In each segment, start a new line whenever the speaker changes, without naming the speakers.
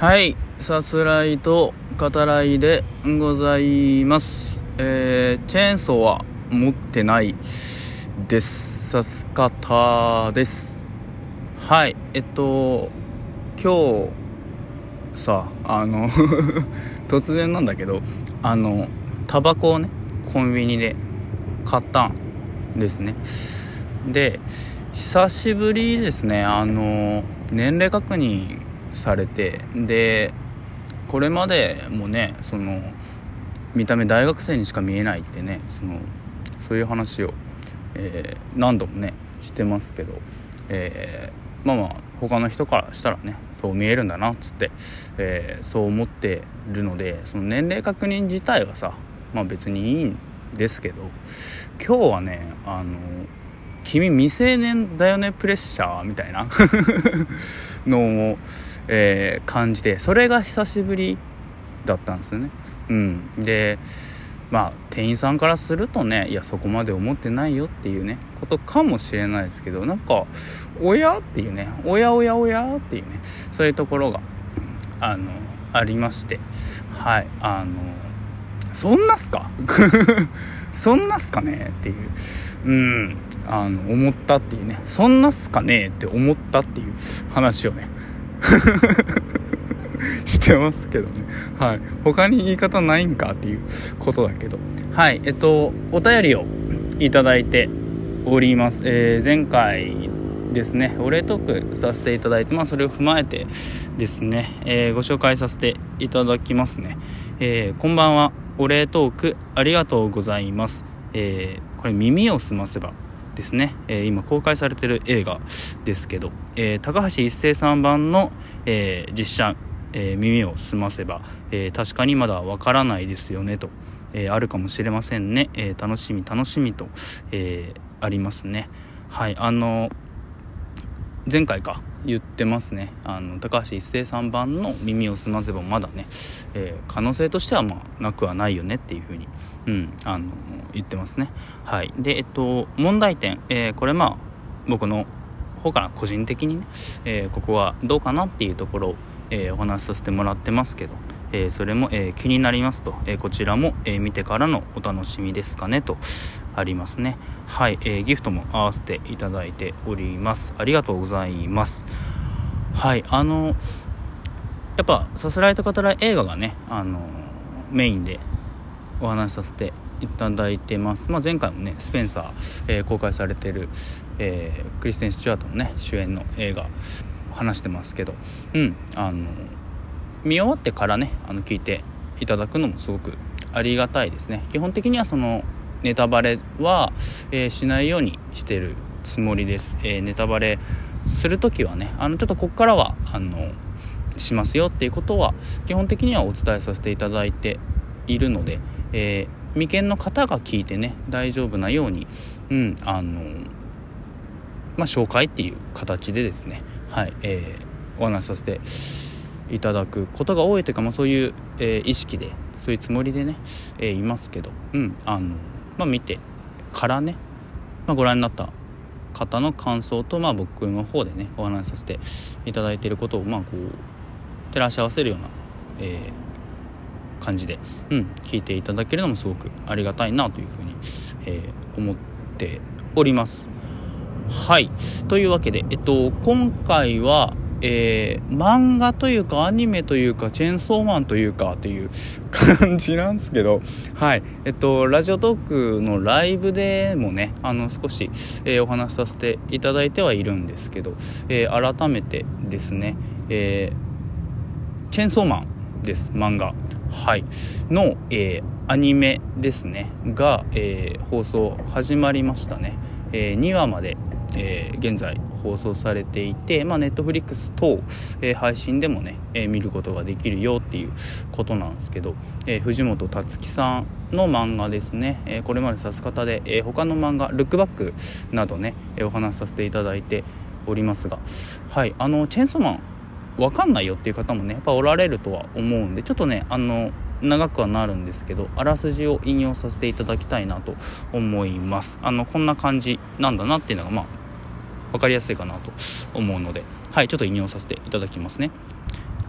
はい、さすらいと語らいでございます。えー、チェーンソーは持ってないです。さす方です。はい、えっと、今日、さ、あの、突然なんだけど、あの、タバコをね、コンビニで買ったんですね。で、久しぶりですね、あの、年齢確認されてでこれまでもねその見た目大学生にしか見えないってねそのそういう話を、えー何度もねしてますけど、えーまあまあ他の人からしたらねそう見えるんだなっつって、えーそう思ってるのでその年齢確認自体はさまあ別にいいんですけど今日はねあの君未成年だよねプレッシャーみたいな。のを、えー感じてそれが久しぶりだったんですよねうんでまあ店員さんからするとねいやそこまで思ってないよっていうねことかもしれないですけどなんか「おや?」っていうね「おやおやおや?」っていうねそういうところがあのありましてはいあのそんなっすか？そんなっすかねっていううんあの思ったっていうねそんなっすかねって思ったっていう話をね してますけどね。はい。他に言い方ないんかっていうことだけど。はい。えっとお便りをいただいております、えー前回ですね。お礼トークさせていただいてまあそれを踏まえてですね、えーご紹介させていただきますね、えーこんばんは。お礼トークありがとうございます、えーこれ耳をすませばですね、えー今公開されてる映画ですけど、えー高橋一生さん版の、えー実写、え耳を澄ませば、え確かにまだわからないですよねと、えあるかもしれませんね、えー楽しみ楽しみと、えありますね。はいあの前回か言ってますね。あの高橋一生さん版の「耳をすませば」まだね、えー可能性としてはまあなくはないよねっていうふうに、うん、あの言ってますね。はい。でえっと問題点、えーこれまあ僕の方から個人的にね、えーここはどうかなっていうところを、えお話しさせてもらってますけど、えーそれも、えー気になりますと、えーこちらも、えー見てからのお楽しみですかねと。ありますね。はい、えーギフトも合わせていただいております。ありがとうございます。はいあのやっぱさすらいと語らい映画がねあのメインでお話しさせていただいてます、まあ、前回もねスペンサー、えー公開されてる、えークリステン・スチュワートのね主演の映画話してますけど。うんあの見終わってからねあの聞いていただくのもすごくありがたいですね。基本的にはそのネタバレは、えーしないようにしてるつもりです、えーネタバレする時はねあのちょっとここからはあのしますよっていうことは基本的にはお伝えさせていただいているので、えー未見の方が聞いてね大丈夫なようにうんあのまあ紹介っていう形でですねはい、えーお話しさせていただくことが多いというか、まあ、そういう、えー意識でそういうつもりでね、えーいますけどうんあのまあ見てからね、まあ、ご覧になった方の感想と、まあ、僕の方でねお話しさせていただいていることをまあこう照らし合わせるような、えー感じで、うん、聞いていただけるのもすごくありがたいなというふうに、えー思っております。はいというわけで、えっと、今回は、えー漫画というかアニメというかチェーンソーマンというかという感じなんですけど はい。えっとラジオトークのライブでもねあの少し、えーお話しさせていただいてはいるんですけど、えー改めてですね、えチェーンソーマンです漫画。はい。の、えアニメですね。が、え放送始まりましたね、え2話まで、えー現在放送されていて、まあ、ネットフリックス等、えー配信でもね、えー見ることができるよっていうことなんですけど、え藤本つ樹さんの漫画ですね、えこれまで指す方で、え他の漫画「ルックバック」などね、えお話しさせていただいておりますがはいあのチェーンソーマンわかんないよっていう方もねやっぱおられるとは思うんでちょっとねあの長くはなるんですけどあらすじを引用させていただきたいなと思います。あのこんな感じなんだなっていうのがまあ分かりやすいかなと思うのではいちょっと引用させていただきますね。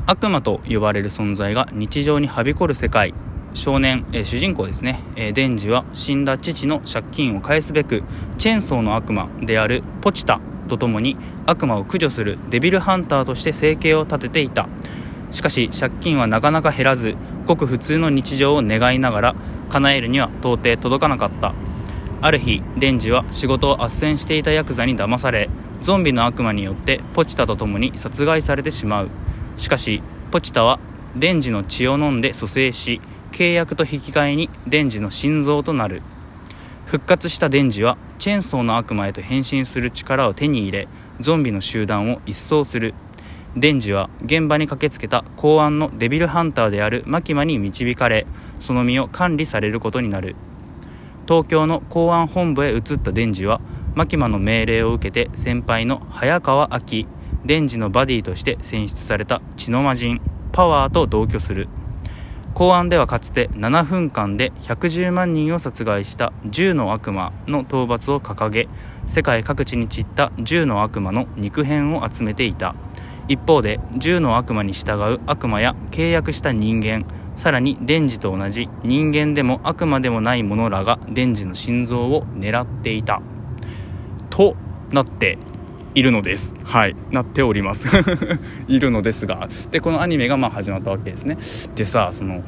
悪魔と呼ばれる存在が日常にはびこる世界。少年、えー、主人公ですね、えー、デンジは死んだ父の借金を返すべくチェーンソーの悪魔であるポチタと共に悪魔を駆除するデビルハンターとして生計を立てていた。しかし借金はなかなか減らずごく普通の日常を願いながら叶えるには到底届かなかった。ある日デンジは仕事を斡旋していたヤクザに騙されゾンビの悪魔によってポチタと共に殺害されてしまう。しかしポチタはデンジの血を飲んで蘇生し契約と引き換えにデンジの心臓となる。復活したデンジはチェーンソーの悪魔へと変身する力を手に入れゾンビの集団を一掃する。デンジは現場に駆けつけた公安のデビルハンターであるマキマに導かれその身を管理されることになる。東京の公安本部へ移ったデンジはマキマの命令を受けて先輩の早川明デンジのバディとして選出された血の魔人パワーと同居する。公安ではかつて7分間で110万人を殺害した銃の悪魔の討伐を掲げ世界各地に散った銃の悪魔の肉片を集めていた。一方で銃の悪魔に従う悪魔や契約した人間さらにデンジと同じ人間でも悪魔でもない者らがデンジの心臓を狙っていた。となっているのです。はい。なっております。いるのですが。でこのアニメがまあ始まったわけですね。でさその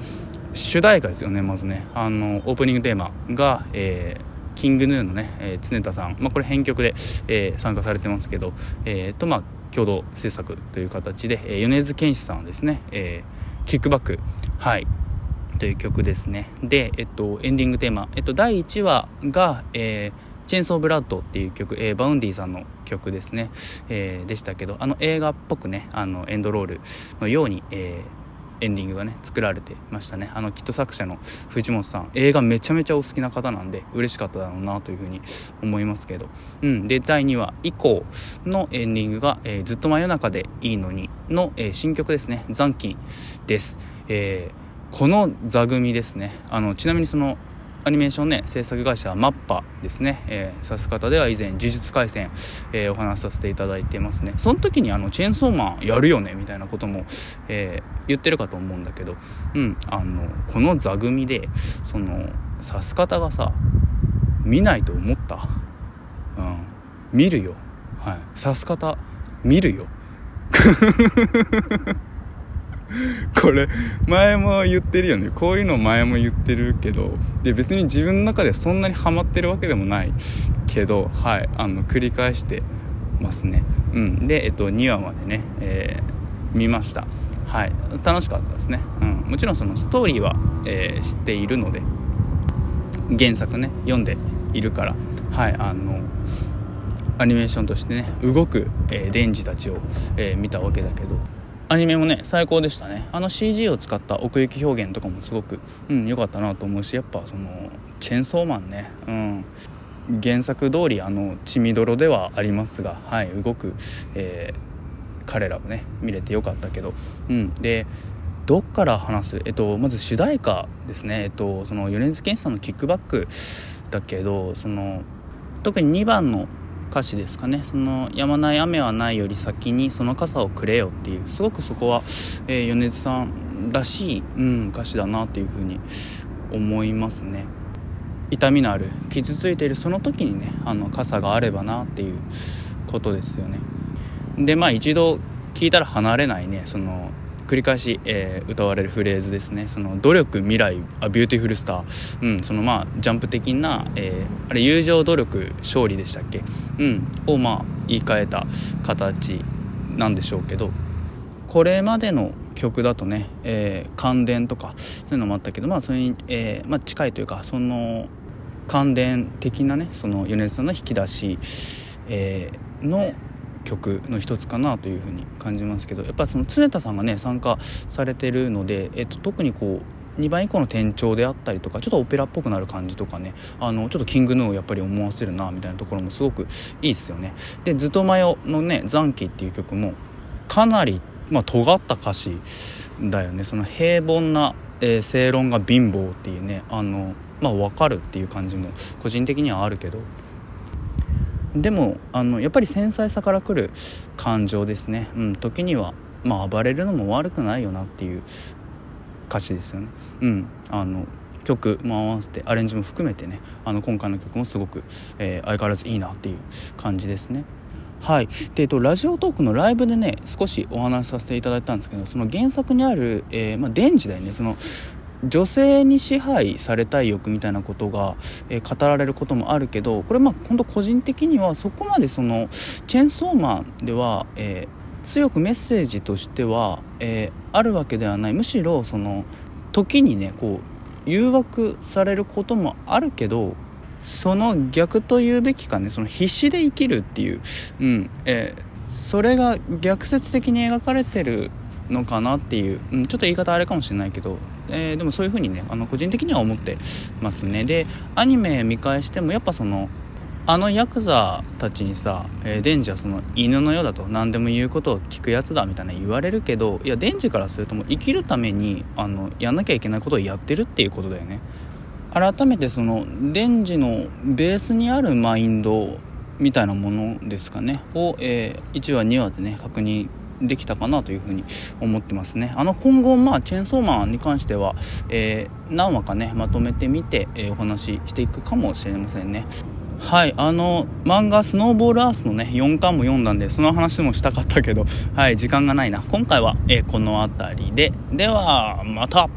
主題歌ですよねまずね。あのオープニングテーマが、えーキングヌーのね、えー、常田さん、まあ、これ編曲で、えー、参加されてますけど、えー、とまあ共同制作という形で、えー、米津玄師さんですね、えー、キックバックはい。という曲ですね。で、えっと、エンディングテーマ、えっと、第1話が、えー CHAINSAW BLOOD っていう曲、えー、 Vaundy さんの曲ですね、えー、でしたけど、あの映画っぽくね、あのエンドロールのように、えー、エンディングがね、作られてましたね。あの、きっと作者の藤本さん、映画めちゃめちゃお好きな方なんで、嬉しかっただろうなというふうに思いますけど。うん。で、第2話以降のエンディングが、えー、ずっと真夜中でいいのにの、えー、新曲ですね、残機です。えー、この座組ですね。あの、ちなみにその、アニメーションね制作会社マッパですね、えー、指す方では以前「呪術廻戦」えー、お話しさせていただいてますね。その時にあのチェーンソーマンやるよねみたいなことも、えー、言ってるかと思うんだけど。うんあのこの座組でその指す方がさ見ないと思った。うん見るよ。はい。指す方見るよ。これ前も言ってるよね。こういうの前も言ってるけど。で別に自分の中でそんなにハマってるわけでもない。けどはい。あの繰り返してますね。うん。でえっと2話までね、えー、見ました。はい。楽しかったですね、うん、もちろんそのストーリーは、えー、知っているので原作ね読んでいるから。はい。あのアニメーションとしてね動く、えー、デンジたちを、えー、見たわけだけど。アニメもね最高でしたね。あの CG を使った奥行き表現とかもすごくうん良かったなと思うしやっぱそのチェンソーマンね。うん。原作通りあの血みどろではありますがはい動く、えー、彼らをね見れてよかったけど。うん。でどっから話す？えっとまず主題歌ですね。えっとその米津玄師さんの「キックバック」だけどその特に2番の歌詞ですかね「そのやまない雨はないより先にその傘をくれよ」っていう。すごくそこは、えー、米津さんらしい、うん、歌詞だなっていうふうに思いますね。痛みのある傷ついているその時にねあの傘があればなっていうことですよね。でまあ一度聞いたら離れないねその繰り返し、えー、歌われるフレーズですね。その努力未来 a beautiful star、うん、そのまあジャンプ的な、えー、あれ友情努力勝利でしたっけ、うん、をまあ言い換えた形なんでしょうけど。これまでの曲だとね、えー、感電とかそういうのもあったけどまあそれに、えーまあ、近いというかその感電的なねその米津さんの引き出し、えー、の曲の一つかなというふうに感じますけどやっぱその常田さんがね参加されてるので、えっと、特にこう2番以降の転調であったりとかちょっとオペラっぽくなる感じとかねあのちょっとキングヌーをやっぱり思わせるなみたいなところもすごくいいですよね。で「ずっとマヨ」のね「残機」っていう曲もかなり、まあ、尖った歌詞だよね。その平凡な、えー、正論が貧乏っていうねあのまあ分かるっていう感じも個人的にはあるけど。でもあのやっぱり繊細さからくる感情ですね、うん、時にはまあ暴れるのも悪くないよなっていう歌詞ですよね。うんあの曲も合わせてアレンジも含めてねあの今回の曲もすごく、えー、相変わらずいいなっていう感じですね。はい。で、えっと、ラジオトークのライブでね少しお話しさせていただいたんですけどその原作にある、えー、まあ、デンジだよね。その女性に支配されたい欲みたいなことが、えー、語られることもあるけどこれまあ本当個人的にはそこまでそのチェーンソーマンでは、えー、強くメッセージとしては、えー、あるわけではない。むしろその時にねこう誘惑されることもあるけどその逆と言うべきかねその必死で生きるっていう、うんえー、それが逆説的に描かれてるのかなっていう、うん、ちょっと言い方あれかもしれないけど、えー、でもそういう風にねあの個人的には思ってますね。でアニメ見返してもやっぱそのあのヤクザたちにさ、えー、デンジはその犬のようだと何でも言うことを聞くやつだみたいな言われるけどいやデンジからするともう生きるためにあのやんなきゃいけないことをやってるっていうことだよね。改めてそのデンジのベースにあるマインドみたいなものですかね。を、えー、1話2話でね確認できたかなというふうに思ってますね。あの今後まあチェーンソーマンに関しては、えー、何話かねまとめてみて、えー、お話ししていくかもしれませんね。はいあの漫画「スノーボールアース」のね4巻も読んだんでその話もしたかったけどはい時間がないな。今回は、えー、この辺りで。ではまた。